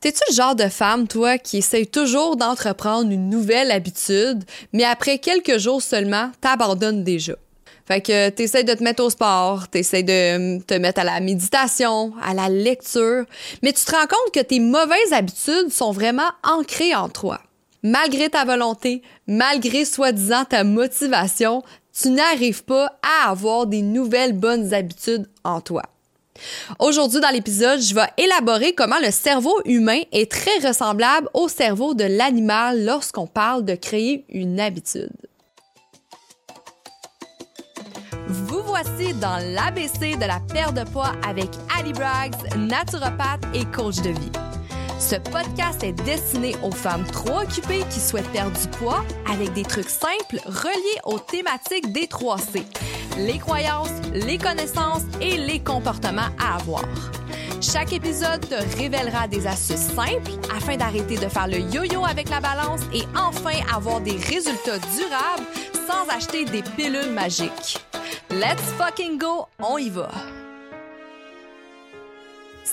T'es-tu le genre de femme, toi, qui essaye toujours d'entreprendre une nouvelle habitude, mais après quelques jours seulement, t'abandonnes déjà? Fait que t'essayes de te mettre au sport, t'essayes de te mettre à la méditation, à la lecture, mais tu te rends compte que tes mauvaises habitudes sont vraiment ancrées en toi. Malgré ta volonté, malgré soi-disant ta motivation, tu n'arrives pas à avoir des nouvelles bonnes habitudes en toi. Aujourd'hui, dans l'épisode, je vais élaborer comment le cerveau humain est très ressemblable au cerveau de l'animal lorsqu'on parle de créer une habitude. Vous voici dans l'ABC de la perte de poids avec Ali Braggs, naturopathe et coach de vie. Ce podcast est destiné aux femmes trop occupées qui souhaitent perdre du poids avec des trucs simples reliés aux thématiques des 3C les croyances, les connaissances et les comportements à avoir. Chaque épisode te révélera des astuces simples afin d'arrêter de faire le yo-yo avec la balance et enfin avoir des résultats durables sans acheter des pilules magiques. Let's fucking go, on y va!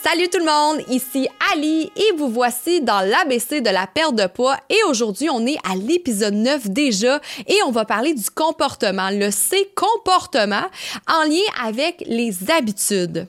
Salut tout le monde, ici Ali et vous voici dans l'ABC de la perte de poids et aujourd'hui on est à l'épisode 9 déjà et on va parler du comportement, le C comportement en lien avec les habitudes.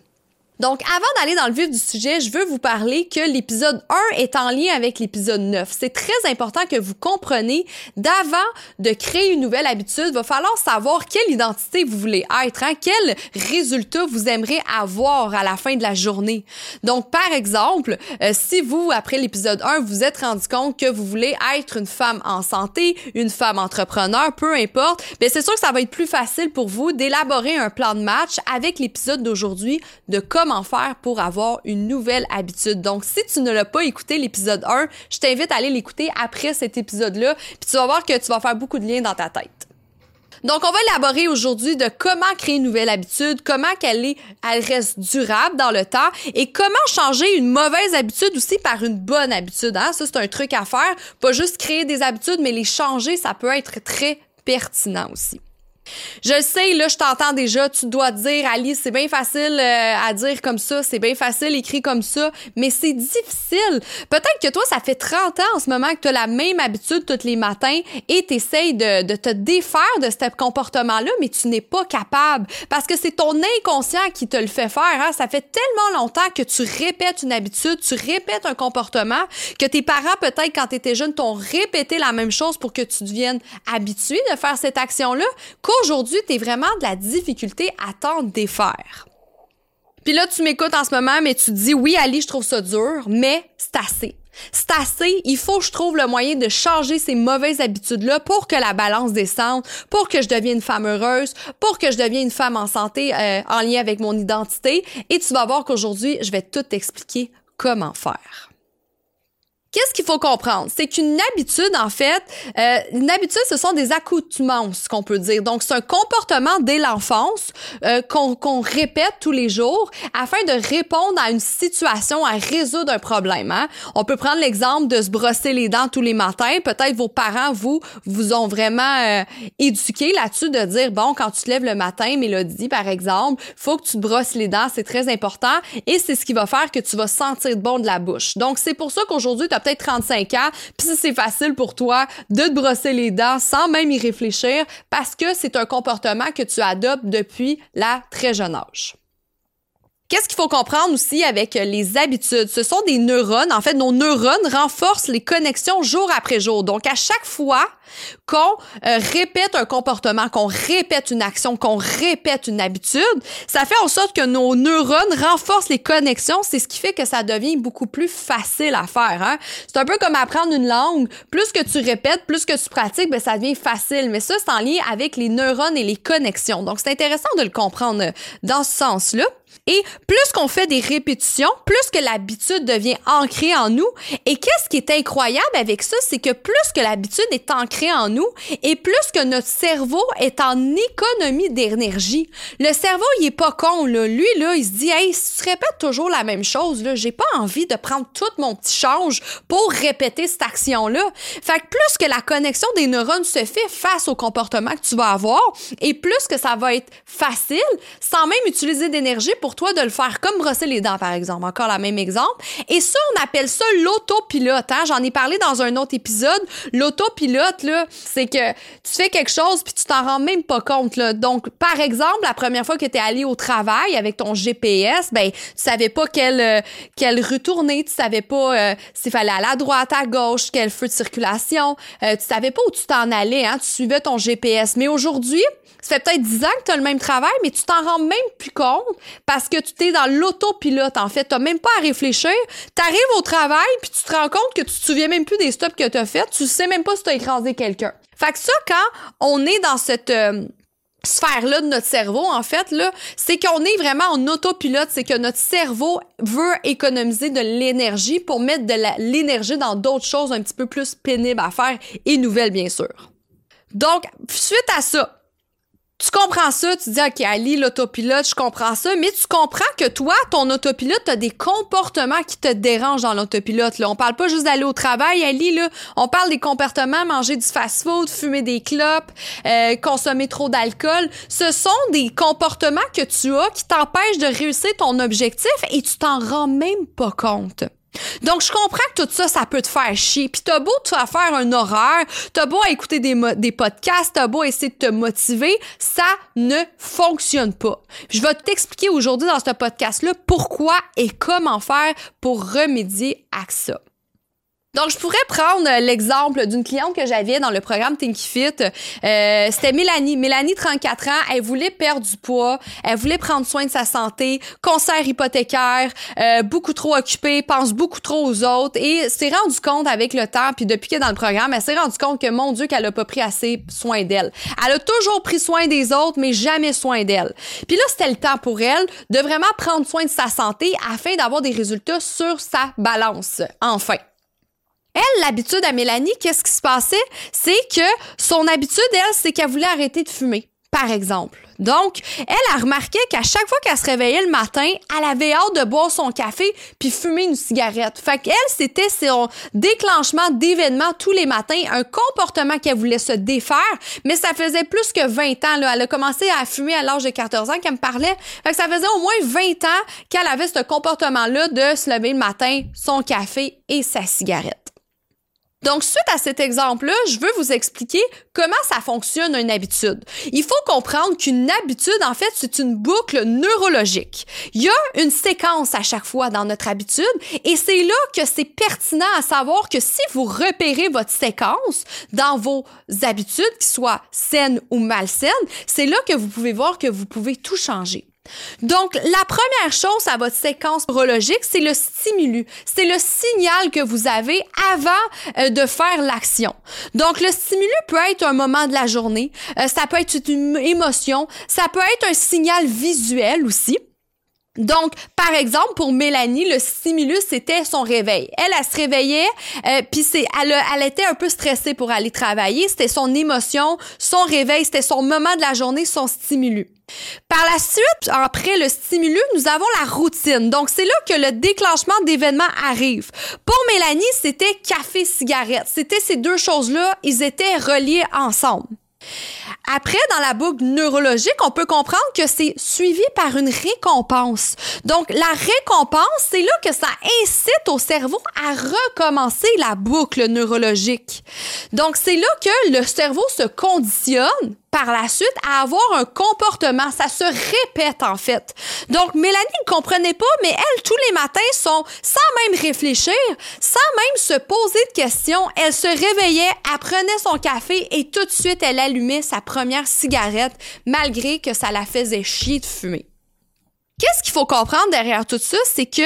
Donc, avant d'aller dans le vif du sujet, je veux vous parler que l'épisode 1 est en lien avec l'épisode 9. C'est très important que vous compreniez d'avant de créer une nouvelle habitude, il va falloir savoir quelle identité vous voulez être, hein, quel résultat vous aimeriez avoir à la fin de la journée. Donc, par exemple, euh, si vous, après l'épisode 1, vous êtes rendu compte que vous voulez être une femme en santé, une femme entrepreneur, peu importe, bien, c'est sûr que ça va être plus facile pour vous d'élaborer un plan de match avec l'épisode d'aujourd'hui de comment comment faire pour avoir une nouvelle habitude. Donc, si tu ne l'as pas écouté l'épisode 1, je t'invite à aller l'écouter après cet épisode-là, puis tu vas voir que tu vas faire beaucoup de liens dans ta tête. Donc, on va élaborer aujourd'hui de comment créer une nouvelle habitude, comment qu'elle elle reste durable dans le temps et comment changer une mauvaise habitude aussi par une bonne habitude. Hein? Ça, c'est un truc à faire. Pas juste créer des habitudes, mais les changer, ça peut être très pertinent aussi. Je sais, là, je t'entends déjà, tu dois dire, Alice, c'est bien facile euh, à dire comme ça, c'est bien facile écrit comme ça, mais c'est difficile. Peut-être que toi, ça fait 30 ans en ce moment que tu as la même habitude tous les matins et tu de, te défaire de ce comportement-là, mais tu n'es pas capable parce que c'est ton inconscient qui te le fait faire. Hein? Ça fait tellement longtemps que tu répètes une habitude, tu répètes un comportement que tes parents, peut-être quand tu étais jeune, t'ont répété la même chose pour que tu deviennes habitué de faire cette action-là aujourd'hui, tu vraiment de la difficulté à t'en défaire. Puis là, tu m'écoutes en ce moment, mais tu te dis, oui, Ali, je trouve ça dur, mais c'est assez. C'est assez, il faut que je trouve le moyen de changer ces mauvaises habitudes-là pour que la balance descende, pour que je devienne une femme heureuse, pour que je devienne une femme en santé euh, en lien avec mon identité. Et tu vas voir qu'aujourd'hui, je vais tout t'expliquer comment faire. Qu'est-ce qu'il faut comprendre? C'est qu'une habitude, en fait, euh, une habitude, ce sont des accoutumance, qu'on peut dire. Donc, c'est un comportement dès l'enfance euh, qu'on répète tous les jours afin de répondre à une situation, à résoudre un problème. Hein? On peut prendre l'exemple de se brosser les dents tous les matins. Peut-être vos parents, vous, vous ont vraiment euh, éduqué là-dessus de dire, bon, quand tu te lèves le matin, Mélodie, par exemple, faut que tu te brosses les dents, c'est très important. Et c'est ce qui va faire que tu vas sentir bon de la bouche. Donc, c'est pour ça qu'aujourd'hui, peut-être 35 ans, puis c'est facile pour toi de te brosser les dents sans même y réfléchir parce que c'est un comportement que tu adoptes depuis la très jeune âge. Qu'est-ce qu'il faut comprendre aussi avec les habitudes? Ce sont des neurones. En fait, nos neurones renforcent les connexions jour après jour. Donc, à chaque fois qu'on euh, répète un comportement, qu'on répète une action, qu'on répète une habitude, ça fait en sorte que nos neurones renforcent les connexions. C'est ce qui fait que ça devient beaucoup plus facile à faire. Hein? C'est un peu comme apprendre une langue. Plus que tu répètes, plus que tu pratiques, ben, ça devient facile. Mais ça, c'est en lien avec les neurones et les connexions. Donc, c'est intéressant de le comprendre euh, dans ce sens-là. Et plus qu'on fait des répétitions, plus que l'habitude devient ancrée en nous. Et qu'est-ce qui est incroyable avec ça, c'est que plus que l'habitude est ancrée en nous et plus que notre cerveau est en économie d'énergie. Le cerveau, il est pas con, là. Lui, là, il se dit, hey, si tu répètes toujours la même chose, là, j'ai pas envie de prendre tout mon petit change pour répéter cette action-là. Fait que plus que la connexion des neurones se fait face au comportement que tu vas avoir et plus que ça va être facile, sans même utiliser d'énergie pour toi de le faire comme brosser les dents, par exemple. Encore la même exemple. Et ça, on appelle ça l'autopilote. Hein? J'en ai parlé dans un autre épisode. L'autopilote, c'est que tu fais quelque chose puis tu t'en rends même pas compte. Là. Donc, par exemple, la première fois que tu es allé au travail avec ton GPS, ben, tu savais pas quelle, euh, quelle rue tourner, tu savais pas euh, s'il fallait aller à droite, à gauche, quel feu de circulation, euh, tu savais pas où tu t'en allais, hein? tu suivais ton GPS. Mais aujourd'hui, ça fait peut-être 10 ans que tu as le même travail, mais tu t'en rends même plus compte parce que tu t'es dans l'autopilote, en fait. Tu même pas à réfléchir. Tu arrives au travail, puis tu te rends compte que tu te souviens même plus des stops que tu as fait. Tu sais même pas si tu as écrasé quelqu'un. Fait que ça, quand on est dans cette... Euh, sphère-là de notre cerveau, en fait, là, c'est qu'on est vraiment en autopilote, c'est que notre cerveau veut économiser de l'énergie pour mettre de l'énergie dans d'autres choses un petit peu plus pénibles à faire et nouvelles, bien sûr. Donc, suite à ça, tu comprends ça, tu dis, OK, Ali, l'autopilote, je comprends ça, mais tu comprends que toi, ton autopilote, tu as des comportements qui te dérangent dans l'autopilote. Là. On parle pas juste d'aller au travail, Ali, là. On parle des comportements, manger du fast-food, fumer des clopes, euh, consommer trop d'alcool. Ce sont des comportements que tu as qui t'empêchent de réussir ton objectif et tu t'en rends même pas compte. Donc, je comprends que tout ça, ça peut te faire chier. Puis t'as beau te faire un horaire, t'as beau écouter des, des podcasts, t'as beau essayer de te motiver, ça ne fonctionne pas. Je vais t'expliquer aujourd'hui dans ce podcast-là pourquoi et comment faire pour remédier à ça. Donc, je pourrais prendre euh, l'exemple d'une cliente que j'avais dans le programme Tinky Fit. Euh, C'était Mélanie. Mélanie, 34 ans, elle voulait perdre du poids, elle voulait prendre soin de sa santé, concert hypothécaire, euh, beaucoup trop occupée, pense beaucoup trop aux autres et s'est rendu compte avec le temps, puis depuis qu'elle est dans le programme, elle s'est rendu compte que, mon Dieu, qu'elle a pas pris assez soin d'elle. Elle a toujours pris soin des autres, mais jamais soin d'elle. Puis là, c'était le temps pour elle de vraiment prendre soin de sa santé afin d'avoir des résultats sur sa balance. Enfin. Elle, l'habitude à Mélanie, qu'est-ce qui se passait? C'est que son habitude, elle, c'est qu'elle voulait arrêter de fumer, par exemple. Donc, elle a remarqué qu'à chaque fois qu'elle se réveillait le matin, elle avait hâte de boire son café puis fumer une cigarette. Fait qu'elle, c'était son déclenchement d'événements tous les matins, un comportement qu'elle voulait se défaire, mais ça faisait plus que 20 ans. Là. Elle a commencé à fumer à l'âge de 14 ans qu'elle me parlait. Fait que ça faisait au moins 20 ans qu'elle avait ce comportement-là de se lever le matin, son café et sa cigarette. Donc, suite à cet exemple-là, je veux vous expliquer comment ça fonctionne une habitude. Il faut comprendre qu'une habitude, en fait, c'est une boucle neurologique. Il y a une séquence à chaque fois dans notre habitude et c'est là que c'est pertinent à savoir que si vous repérez votre séquence dans vos habitudes, qu'ils soient saines ou malsaines, c'est là que vous pouvez voir que vous pouvez tout changer. Donc, la première chose à votre séquence neurologique, c'est le stimulus. C'est le signal que vous avez avant euh, de faire l'action. Donc, le stimulus peut être un moment de la journée, euh, ça peut être une émotion, ça peut être un signal visuel aussi. Donc, par exemple, pour Mélanie, le stimulus, c'était son réveil. Elle, elle se réveillait, euh, puis c'est, elle, elle était un peu stressée pour aller travailler. C'était son émotion, son réveil, c'était son moment de la journée, son stimulus. Par la suite, après le stimulus, nous avons la routine. Donc, c'est là que le déclenchement d'événements arrive. Pour Mélanie, c'était café-cigarette. C'était ces deux choses-là, ils étaient reliés ensemble. Après, dans la boucle neurologique, on peut comprendre que c'est suivi par une récompense. Donc, la récompense, c'est là que ça incite au cerveau à recommencer la boucle neurologique. Donc, c'est là que le cerveau se conditionne par la suite à avoir un comportement. Ça se répète en fait. Donc Mélanie ne comprenait pas, mais elle, tous les matins, sans même réfléchir, sans même se poser de questions, elle se réveillait, elle prenait son café et tout de suite, elle allumait sa première cigarette, malgré que ça la faisait chier de fumer. Qu'est-ce qu'il faut comprendre derrière tout ça, c'est que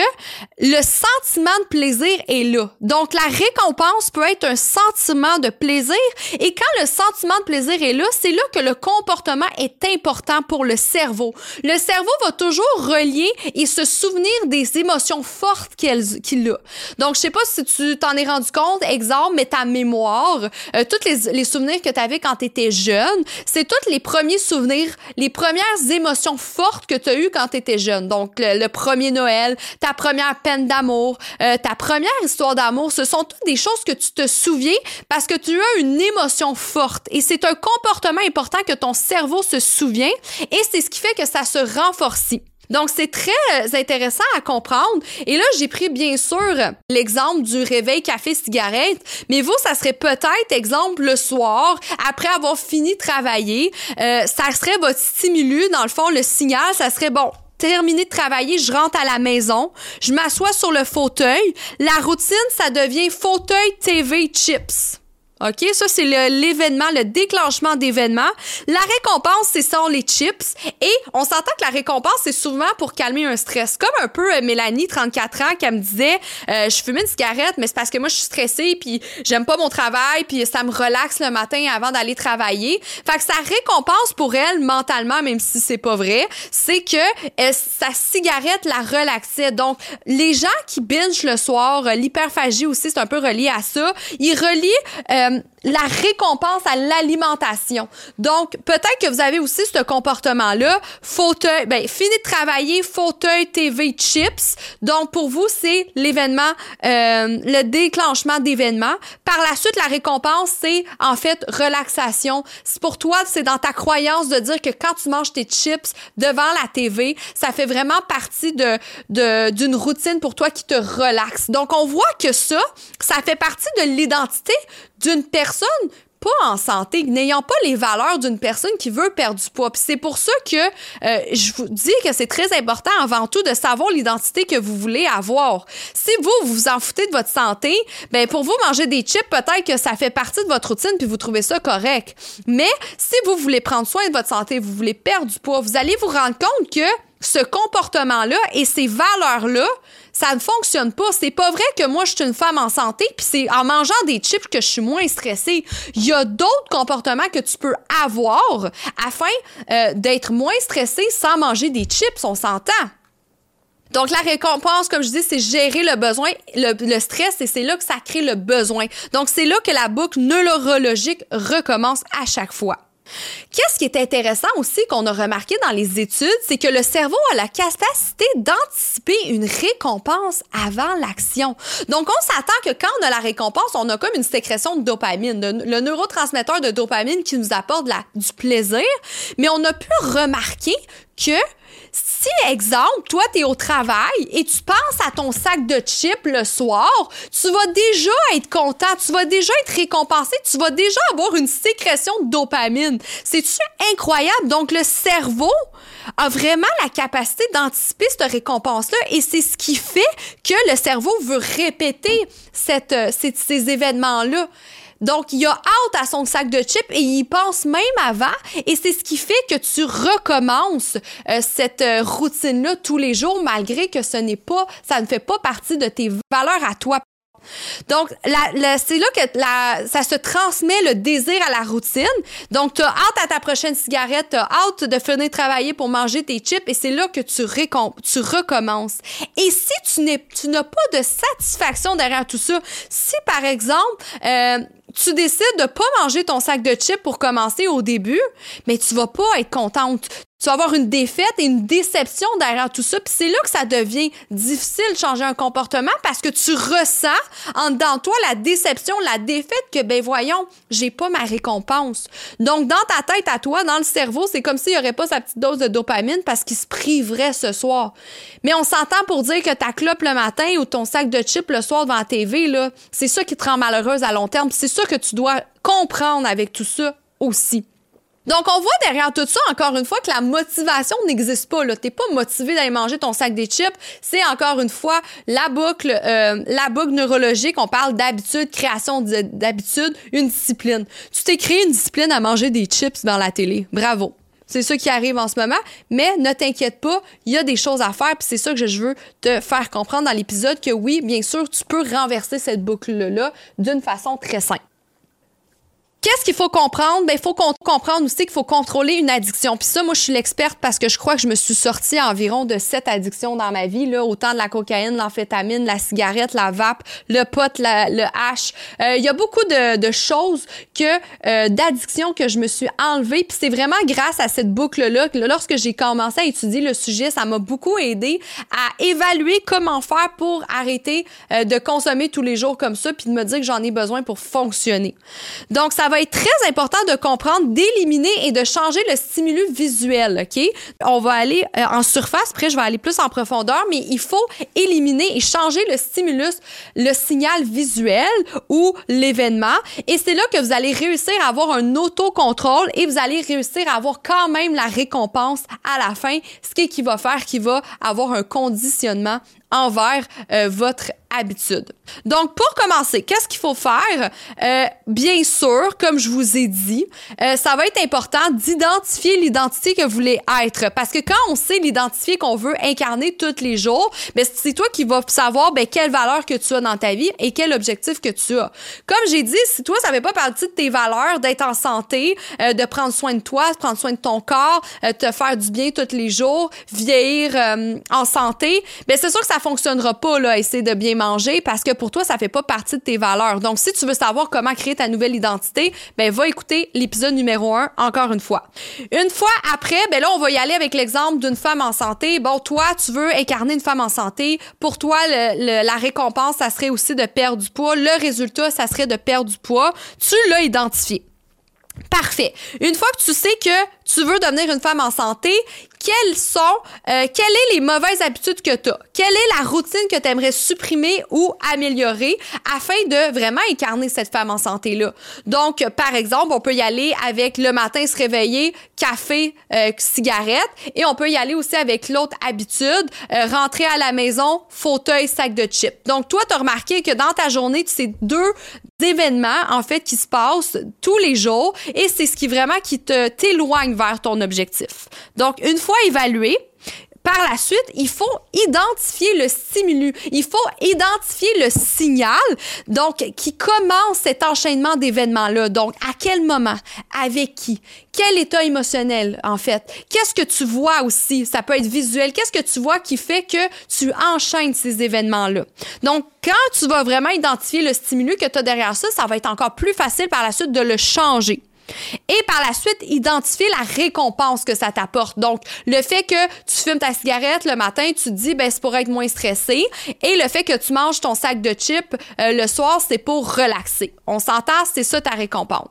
le sentiment de plaisir est là. Donc la récompense peut être un sentiment de plaisir et quand le sentiment de plaisir est là, c'est là que le comportement est important pour le cerveau. Le cerveau va toujours relier et se souvenir des émotions fortes qu'il a. Donc je sais pas si tu t'en es rendu compte, exemple, mais ta mémoire, euh, tous les, les, souvenirs que tu avais quand tu étais jeune, c'est tous les premiers souvenirs, les premières émotions fortes que tu as eues quand tu étais jeune. Donc, le, premier Noël, ta première peine d'amour, euh, ta première histoire d'amour, ce sont toutes des choses que tu te souviens parce que tu as une émotion forte. Et c'est un comportement important que ton cerveau se souvient et c'est ce qui fait que ça se renforce. Donc, c'est très euh, intéressant à comprendre. Et là, j'ai pris bien sûr l'exemple du réveil café-cigarette, mais vous, ça serait peut-être, exemple, le soir, après avoir fini de travailler, euh, ça serait votre stimulus, dans le fond, le signal, ça serait, bon, terminé de travailler, je rentre à la maison, je m'assois sur le fauteuil. La routine, ça devient fauteuil, TV, chips. OK? Ça, c'est l'événement, le, déclenchement d'événement. La récompense, c'est sont les chips. Et on s'entend que la récompense, c'est souvent pour calmer un stress. Comme un peu euh, Mélanie, 34 ans, qui me disait, euh, je fume une cigarette, mais c'est parce que moi, je suis stressée, puis j'aime pas mon travail, puis ça me relaxe le matin avant d'aller travailler. Fait que sa récompense pour elle, mentalement, même si c'est pas vrai, c'est que euh, sa cigarette la relaxait. Donc, les gens qui binge le soir, l'hyperphagie aussi, c'est un peu relié à ça, ils relient euh, Um, la récompense à l'alimentation. Donc, peut-être que vous avez aussi ce comportement-là. Fauteuil, ben, fini de travailler, fauteuil, TV, chips. Donc, pour vous, c'est l'événement, euh, le déclenchement d'événements. Par la suite, la récompense, c'est en fait relaxation. Pour toi, c'est dans ta croyance de dire que quand tu manges tes chips devant la TV, ça fait vraiment partie de, de, d'une routine pour toi qui te relaxe. Donc, on voit que ça, ça fait partie de l'identité d'une personne pas en santé, n'ayant pas les valeurs d'une personne qui veut perdre du poids. c'est pour ça que euh, je vous dis que c'est très important avant tout de savoir l'identité que vous voulez avoir. Si vous, vous vous en foutez de votre santé, ben pour vous, manger des chips, peut-être que ça fait partie de votre routine puis vous trouvez ça correct. Mais si vous voulez prendre soin de votre santé, vous voulez perdre du poids, vous allez vous rendre compte que ce comportement-là et ces valeurs-là, ça ne fonctionne pas. C'est pas vrai que moi, je suis une femme en santé, puis c'est en mangeant des chips que je suis moins stressée. Il y a d'autres comportements que tu peux avoir afin euh, d'être moins stressée sans manger des chips, on s'entend. Donc, la récompense, comme je dis, c'est gérer le besoin, le, le stress, et c'est là que ça crée le besoin. Donc, c'est là que la boucle neurologique recommence à chaque fois. Qu'est-ce qui est intéressant aussi qu'on a remarqué dans les études, c'est que le cerveau a la capacité d'anticiper une récompense avant l'action. Donc, on s'attend que quand on a la récompense, on a comme une sécrétion de dopamine, le neurotransmetteur de dopamine qui nous apporte du plaisir, mais on a pu remarquer que si, exemple, toi, tu es au travail et tu penses à ton sac de chips le soir, tu vas déjà être content, tu vas déjà être récompensé, tu vas déjà avoir une sécrétion de dopamine. C'est-tu incroyable? Donc, le cerveau a vraiment la capacité d'anticiper cette récompense-là et c'est ce qui fait que le cerveau veut répéter euh, ces événements-là. Donc, il a hâte à son sac de chips et il pense même avant. Et c'est ce qui fait que tu recommences euh, cette euh, routine-là tous les jours, malgré que ce n'est pas, ça ne fait pas partie de tes valeurs à toi. Donc, c'est là que ça se transmet le désir à la routine. Donc, tu as hâte à ta prochaine cigarette, tu as hâte de finir de travailler pour manger tes chips et c'est là que tu, recommences. Et si tu n'as pas de satisfaction derrière tout ça, si par exemple, euh, tu décides de pas manger ton sac de chips pour commencer au début, mais tu vas pas être contente tu vas avoir une défaite et une déception derrière tout ça. Puis c'est là que ça devient difficile de changer un comportement parce que tu ressens en dedans toi la déception, la défaite que, ben voyons, j'ai pas ma récompense. Donc, dans ta tête à toi, dans le cerveau, c'est comme s'il y aurait pas sa petite dose de dopamine parce qu'il se priverait ce soir. Mais on s'entend pour dire que ta clope le matin ou ton sac de chips le soir devant la TV, là, c'est ça qui te rend malheureuse à long terme. C'est ça que tu dois comprendre avec tout ça aussi. Donc, on voit derrière tout ça, encore une fois, que la motivation n'existe pas. Tu n'es pas motivé d'aller manger ton sac des chips. C'est encore une fois la boucle, euh, la boucle neurologique. On parle d'habitude, création d'habitude, une discipline. Tu t'es créé une discipline à manger des chips dans la télé. Bravo. c'est ça qui arrive en ce moment, mais ne t'inquiète pas, il y a des choses à faire, puis c'est ça que je veux te faire comprendre dans l'épisode, que oui, bien sûr, tu peux renverser cette boucle-là d'une façon très simple. Qu'est-ce qu'il faut comprendre? Ben, il faut comprendre aussi qu'il faut contrôler une addiction. Puis ça, moi, je suis l'experte parce que je crois que je me suis sortie environ de sept addictions dans ma vie, là, autant de la cocaïne, l'amphétamine, la cigarette, la vape, le pot, le hash. Euh, il y a beaucoup de, de choses que euh, d'addictions que je me suis enlevée. Puis c'est vraiment grâce à cette boucle-là que lorsque j'ai commencé à étudier le sujet, ça m'a beaucoup aidé à évaluer comment faire pour arrêter euh, de consommer tous les jours comme ça, puis de me dire que j'en ai besoin pour fonctionner. Donc, ça va être très important de comprendre, d'éliminer et de changer le stimulus visuel, OK? On va aller euh, en surface, après je vais aller plus en profondeur, mais il faut éliminer et changer le stimulus, le signal visuel ou l'événement. Et c'est là que vous allez réussir à avoir un autocontrôle et vous allez réussir à avoir quand même la récompense à la fin, ce qui, va faire qu'il va avoir un conditionnement envers euh, votre habitude. Donc, pour commencer, qu'est-ce qu'il faut faire? Euh, bien sûr, comme je vous ai dit, euh, ça va être important d'identifier l'identité que vous voulez être. Parce que quand on sait l'identité qu'on veut incarner tous les jours, ben, c'est toi qui vas savoir ben, quelle valeur que tu as dans ta vie et quel objectif que tu as. Comme j'ai dit, si toi, ça fait pas partie de tes valeurs d'être en santé, euh, de prendre soin de toi, de prendre soin de ton corps, euh, te faire du bien tous les jours, vieillir euh, en santé, ben, c'est sûr que ça fonctionnera pas, là, essayer de bien manger parce que pour toi, ça fait pas partie de tes valeurs. Donc, si tu veux savoir comment créer ta nouvelle identité, ben, va écouter l'épisode numéro un encore une fois. Une fois après, ben là, on va y aller avec l'exemple d'une femme en santé. Bon, toi, tu veux incarner une femme en santé. Pour toi, la récompense, ça serait aussi de perdre du poids. Le résultat, ça serait de perdre du poids. Tu l'as identifié. Parfait. Une fois que tu sais que tu veux devenir une femme en santé, quelles sont, euh, quelles sont les mauvaises habitudes que tu as? Quelle est la routine que tu aimerais supprimer ou améliorer afin de vraiment incarner cette femme en santé-là? Donc, par exemple, on peut y aller avec le matin se réveiller, café, euh, cigarette, et on peut y aller aussi avec l'autre habitude, euh, rentrer à la maison, fauteuil, sac de chips. Donc, toi, tu as remarqué que dans ta journée, c'est deux événements, en fait, qui se passent tous les jours, et c'est ce qui vraiment qui te t'éloigne vers ton objectif. Donc, une fois évalué, par la suite, il faut identifier le stimulus. Il faut identifier le signal, donc, qui commence cet enchaînement d'événements-là. Donc, à quel moment? Avec qui? Quel état émotionnel, en fait? Qu'est-ce que tu vois aussi? Ça peut être visuel. Qu'est-ce que tu vois qui fait que tu enchaînes ces événements-là? Donc, quand tu vas vraiment identifier le stimulus que tu as derrière ça, ça va être encore plus facile par la suite de le changer. Et par la suite, identifier la récompense que ça t'apporte. Donc, le fait que tu fumes ta cigarette le matin, tu te dis, ben, c'est pour être moins stressé. Et le fait que tu manges ton sac de chips euh, le soir, c'est pour relaxer. On s'entend, c'est ça ta récompense.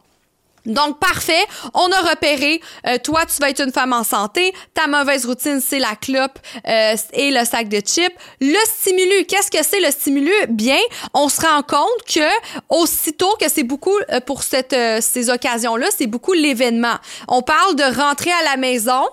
Donc, parfait, on a repéré, euh, toi, tu vas être une femme en santé, ta mauvaise routine, c'est la clope euh, et le sac de chips. Le stimulus, qu'est-ce que c'est le stimulus? Bien, on se rend compte que aussitôt que c'est beaucoup, euh, pour cette, ces occasions-là, c'est beaucoup l'événement. On parle de rentrer à la maison,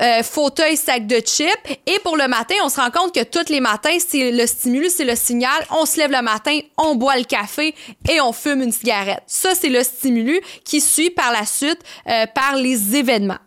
euh, fauteuil, sac de chips. Et pour le matin, on se rend compte que tous les matins, c'est le stimulus, c'est le signal. On se lève le matin, on boit le café et on fume une cigarette. Ça, c'est le stimulus qui suit par la suite euh, par les événements.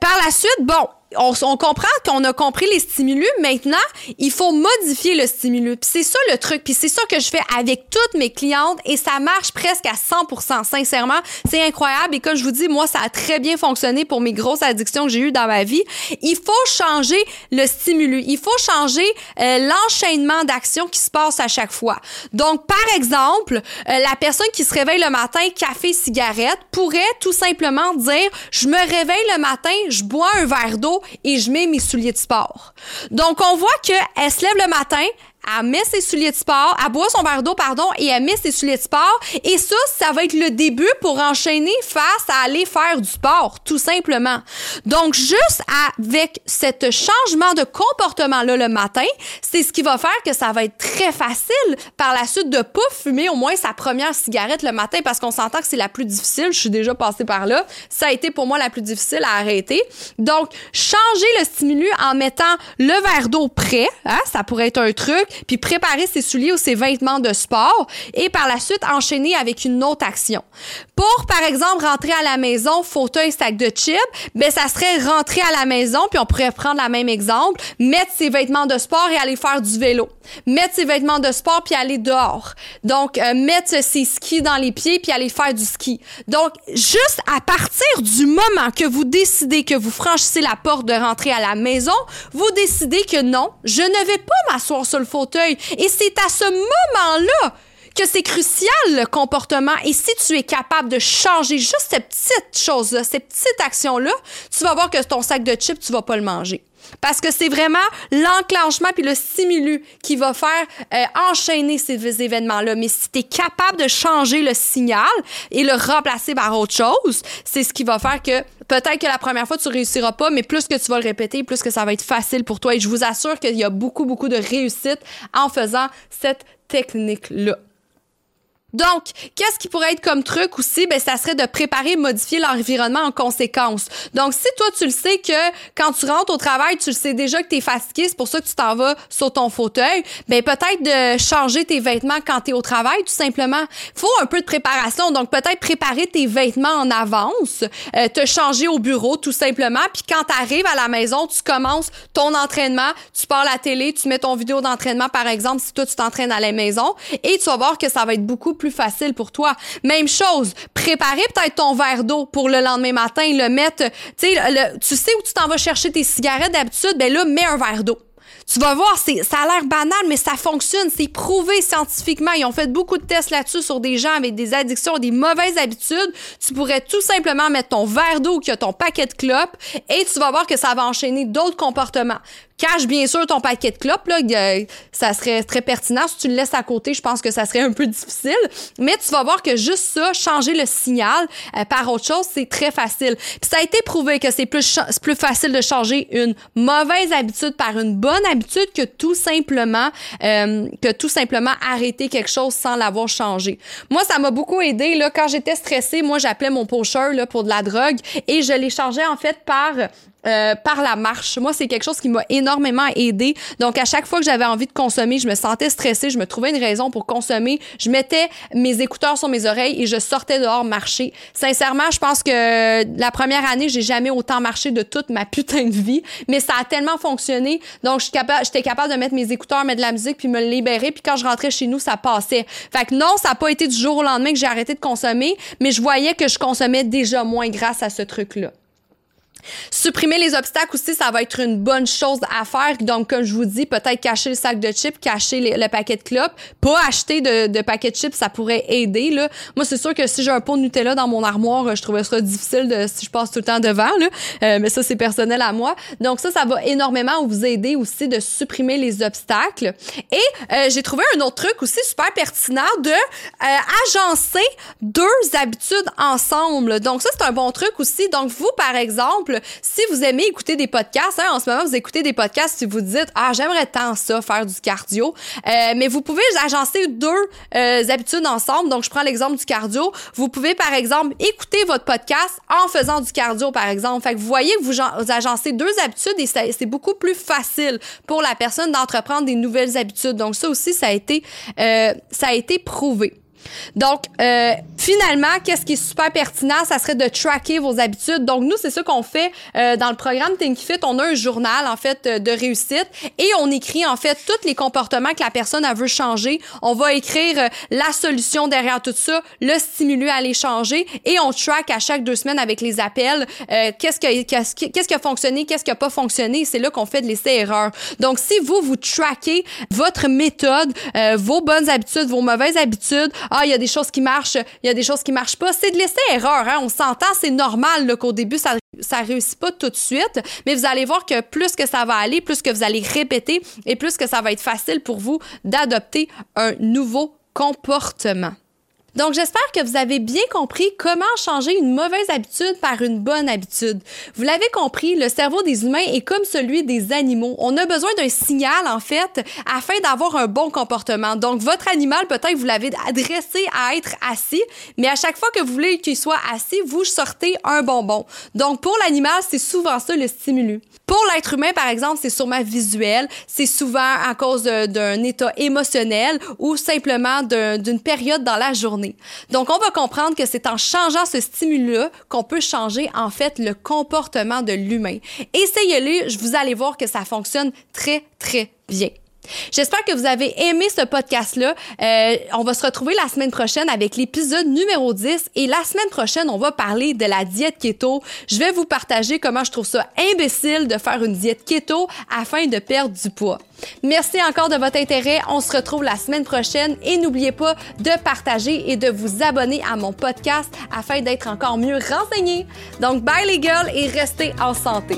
Par la suite, bon, on, comprend qu'on a compris les stimulus. Maintenant, il faut modifier le stimulus. C'est ça le truc. Puis c'est ça que je fais avec toutes mes clientes et ça marche presque à 100% Sincèrement, c'est incroyable. Et comme je vous dis, moi, ça a très bien fonctionné pour mes grosses addictions que j'ai eues dans ma vie. Il faut changer le stimulus. Il faut changer euh, l'enchaînement d'actions qui se passe à chaque fois. Donc, par exemple, euh, la personne qui se réveille le matin, café, cigarette, pourrait tout simplement dire, je me réveille le matin, je bois un verre d'eau, et je mets mes souliers de sport. Donc, on voit qu'elle se lève le matin, elle met ses souliers de sport, elle boit son verre d'eau, pardon, et elle met ses souliers de sport. Et ça, ça va être le début pour enchaîner face à aller faire du sport, tout simplement. Donc, juste avec cet changement de comportement-là le matin, c'est ce qui va faire que ça va être très facile par la suite de pas fumer au moins sa première cigarette le matin parce qu'on s'entend que c'est la plus difficile. Je suis déjà passée par là. Ça a été pour moi la plus difficile à arrêter. Donc, changer le stimulus en mettant le verre d'eau prêt, hein, ça pourrait être un truc puis préparer ses souliers ou ses vêtements de sport et par la suite enchaîner avec une autre action. Pour, par exemple, rentrer à la maison, fauteuil, sac de chips, ben, ça serait rentrer à la maison, puis on pourrait prendre le même exemple, mettre ses vêtements de sport et aller faire du vélo. Mettre ses vêtements de sport puis aller dehors. Donc, euh, mettre ses skis dans les pieds puis aller faire du ski. Donc, juste à partir du moment que vous décidez que vous franchissez la porte de rentrer à la maison, vous décidez que non, je ne vais pas m'asseoir sur le fauteuil. Et c'est à ce moment-là que c'est crucial le comportement et si tu es capable de changer juste ces petites choses-là, ces petites actions-là, tu vas voir que ton sac de chips, tu vas pas le manger. Parce que c'est vraiment l'enclenchement puis le stimulus qui va faire euh, enchaîner ces événements-là. Mais si tu es capable de changer le signal et le remplacer par autre chose, c'est ce qui va faire que peut-être que la première fois, tu réussiras pas, mais plus que tu vas le répéter, plus que ça va être facile pour toi. Et je vous assure qu'il y a beaucoup, beaucoup de réussite en faisant cette technique-là. Donc, qu'est-ce qui pourrait être comme truc aussi? Ben, ça serait de préparer modifier l'environnement en conséquence. Donc, si toi, tu le sais que quand tu rentres au travail, tu le sais déjà que tu es fatigué, c'est pour ça que tu t'en vas sur ton fauteuil, ben, peut-être de changer tes vêtements quand tu es au travail, tout simplement. faut un peu de préparation. Donc, peut-être préparer tes vêtements en avance, euh, te changer au bureau, tout simplement. Puis quand tu à la maison, tu commences ton entraînement, tu pars la télé, tu mets ton vidéo d'entraînement, par exemple, si toi, tu t'entraînes à la maison, et tu vas voir que ça va être beaucoup plus facile pour toi. Même chose, préparer peut-être ton verre d'eau pour le lendemain matin, le mettre, tu sais, tu où tu t'en vas chercher tes cigarettes d'habitude, ben là, mets un verre d'eau. Tu vas voir, ça a l'air banal, mais ça fonctionne. C'est prouvé scientifiquement. Ils ont fait beaucoup de tests là-dessus sur des gens avec des addictions, des mauvaises habitudes. Tu pourrais tout simplement mettre ton verre d'eau qui a ton paquet de clopes et tu vas voir que ça va enchaîner d'autres comportements. Cache bien sûr ton paquet de clopes, là, ça serait très pertinent. Si tu le laisses à côté, je pense que ça serait un peu difficile. Mais tu vas voir que juste ça, changer le signal euh, par autre chose, c'est très facile. Puis ça a été prouvé que c'est plus, plus facile de changer une mauvaise habitude par une bonne habitude que tout simplement euh, que tout simplement arrêter quelque chose sans l'avoir changé. Moi, ça m'a beaucoup aidé là quand j'étais stressée. Moi, j'appelais mon pocheur là pour de la drogue et je l'ai changé en fait par euh, par la marche. Moi, c'est quelque chose qui m'a énormément aidé. Donc, à chaque fois que j'avais envie de consommer, je me sentais stressée, je me trouvais une raison pour consommer. Je mettais mes écouteurs sur mes oreilles et je sortais dehors marcher. Sincèrement, je pense que la première année, j'ai jamais autant marché de toute ma putain de vie, mais ça a tellement fonctionné. Donc, j'étais capable, capable de mettre mes écouteurs, mettre de la musique, puis me libérer. Puis quand je rentrais chez nous, ça passait. Fait que non, ça n'a pas été du jour au lendemain que j'ai arrêté de consommer, mais je voyais que je consommais déjà moins grâce à ce truc-là. Supprimer les obstacles aussi, ça va être une bonne chose à faire. Donc, comme je vous dis, peut-être cacher le sac de chips, cacher le paquet de clopes. Pas acheter de, de paquet de chips, ça pourrait aider. Là. Moi, c'est sûr que si j'ai un pot de Nutella dans mon armoire, je trouverais ça difficile de, si je passe tout le temps devant. Là. Euh, mais ça, c'est personnel à moi. Donc, ça, ça va énormément vous aider aussi de supprimer les obstacles. Et euh, j'ai trouvé un autre truc aussi super pertinent de euh, agencer deux habitudes ensemble. Donc, ça, c'est un bon truc aussi. Donc, vous, par exemple, si vous aimez écouter des podcasts, hein, en ce moment, vous écoutez des podcasts si vous dites Ah, j'aimerais tant ça, faire du cardio. Euh, mais vous pouvez agencer deux euh, habitudes ensemble. Donc, je prends l'exemple du cardio. Vous pouvez, par exemple, écouter votre podcast en faisant du cardio, par exemple. Fait que vous voyez que vous, agencez deux habitudes et c'est beaucoup plus facile pour la personne d'entreprendre des nouvelles habitudes. Donc, ça aussi, ça a été, euh, ça a été prouvé. Donc, euh, finalement, qu'est-ce qui est super pertinent? Ça serait de tracker vos habitudes. Donc, nous, c'est ça qu'on fait euh, dans le programme Think Fit. On a un journal, en fait, euh, de réussite et on écrit, en fait, tous les comportements que la personne a veut changer. On va écrire euh, la solution derrière tout ça, le stimuler à les changer et on track à chaque deux semaines avec les appels euh, qu'est-ce, que, qu'est-ce, qu'est-ce qui a fonctionné, qu'est-ce qui a pas fonctionné. C'est là qu'on fait de l'essai-erreur. Donc, si vous, vous traquez votre méthode, vos bonnes habitudes, vos mauvaises habitudes, ah, il y a des choses qui marchent, il y a des choses qui marchent pas. C'est de laisser erreur, hein. On s'entend, c'est normal qu'au début, ça ça réussit pas tout de suite, mais vous allez voir que plus que ça va aller, plus que vous allez répéter et plus que ça va être facile pour vous d'adopter un nouveau comportement. Donc, j'espère que vous avez bien compris comment changer une mauvaise habitude par une bonne habitude. Vous l'avez compris, le cerveau des humains est comme celui des animaux. On a besoin d'un signal, en fait, afin d'avoir un bon comportement. Donc, votre animal, peut-être, vous l'avez adressé à être assis, mais à chaque fois que vous voulez qu'il soit assis, vous sortez un bonbon. Donc, pour l'animal, c'est souvent ça le stimulus. Pour l'être humain, par exemple, c'est sûrement visuel, c'est souvent à cause d'un état émotionnel ou simplement d'une période dans la journée. Donc, on va comprendre que c'est en changeant ce stimulus qu'on peut changer, en fait, le comportement de l'humain. Essayez-le, vous allez voir que ça fonctionne très, très bien. J'espère que vous avez aimé ce podcast-là. Euh, on va se retrouver la semaine prochaine avec l'épisode numéro 10 et la semaine prochaine, on va parler de la diète keto. Je vais vous partager comment je trouve ça imbécile de faire une diète keto afin de perdre du poids. Merci encore de votre intérêt. On se retrouve la semaine prochaine et n'oubliez pas de partager et de vous abonner à mon podcast afin d'être encore mieux renseigné. Donc, bye les girls et restez en santé.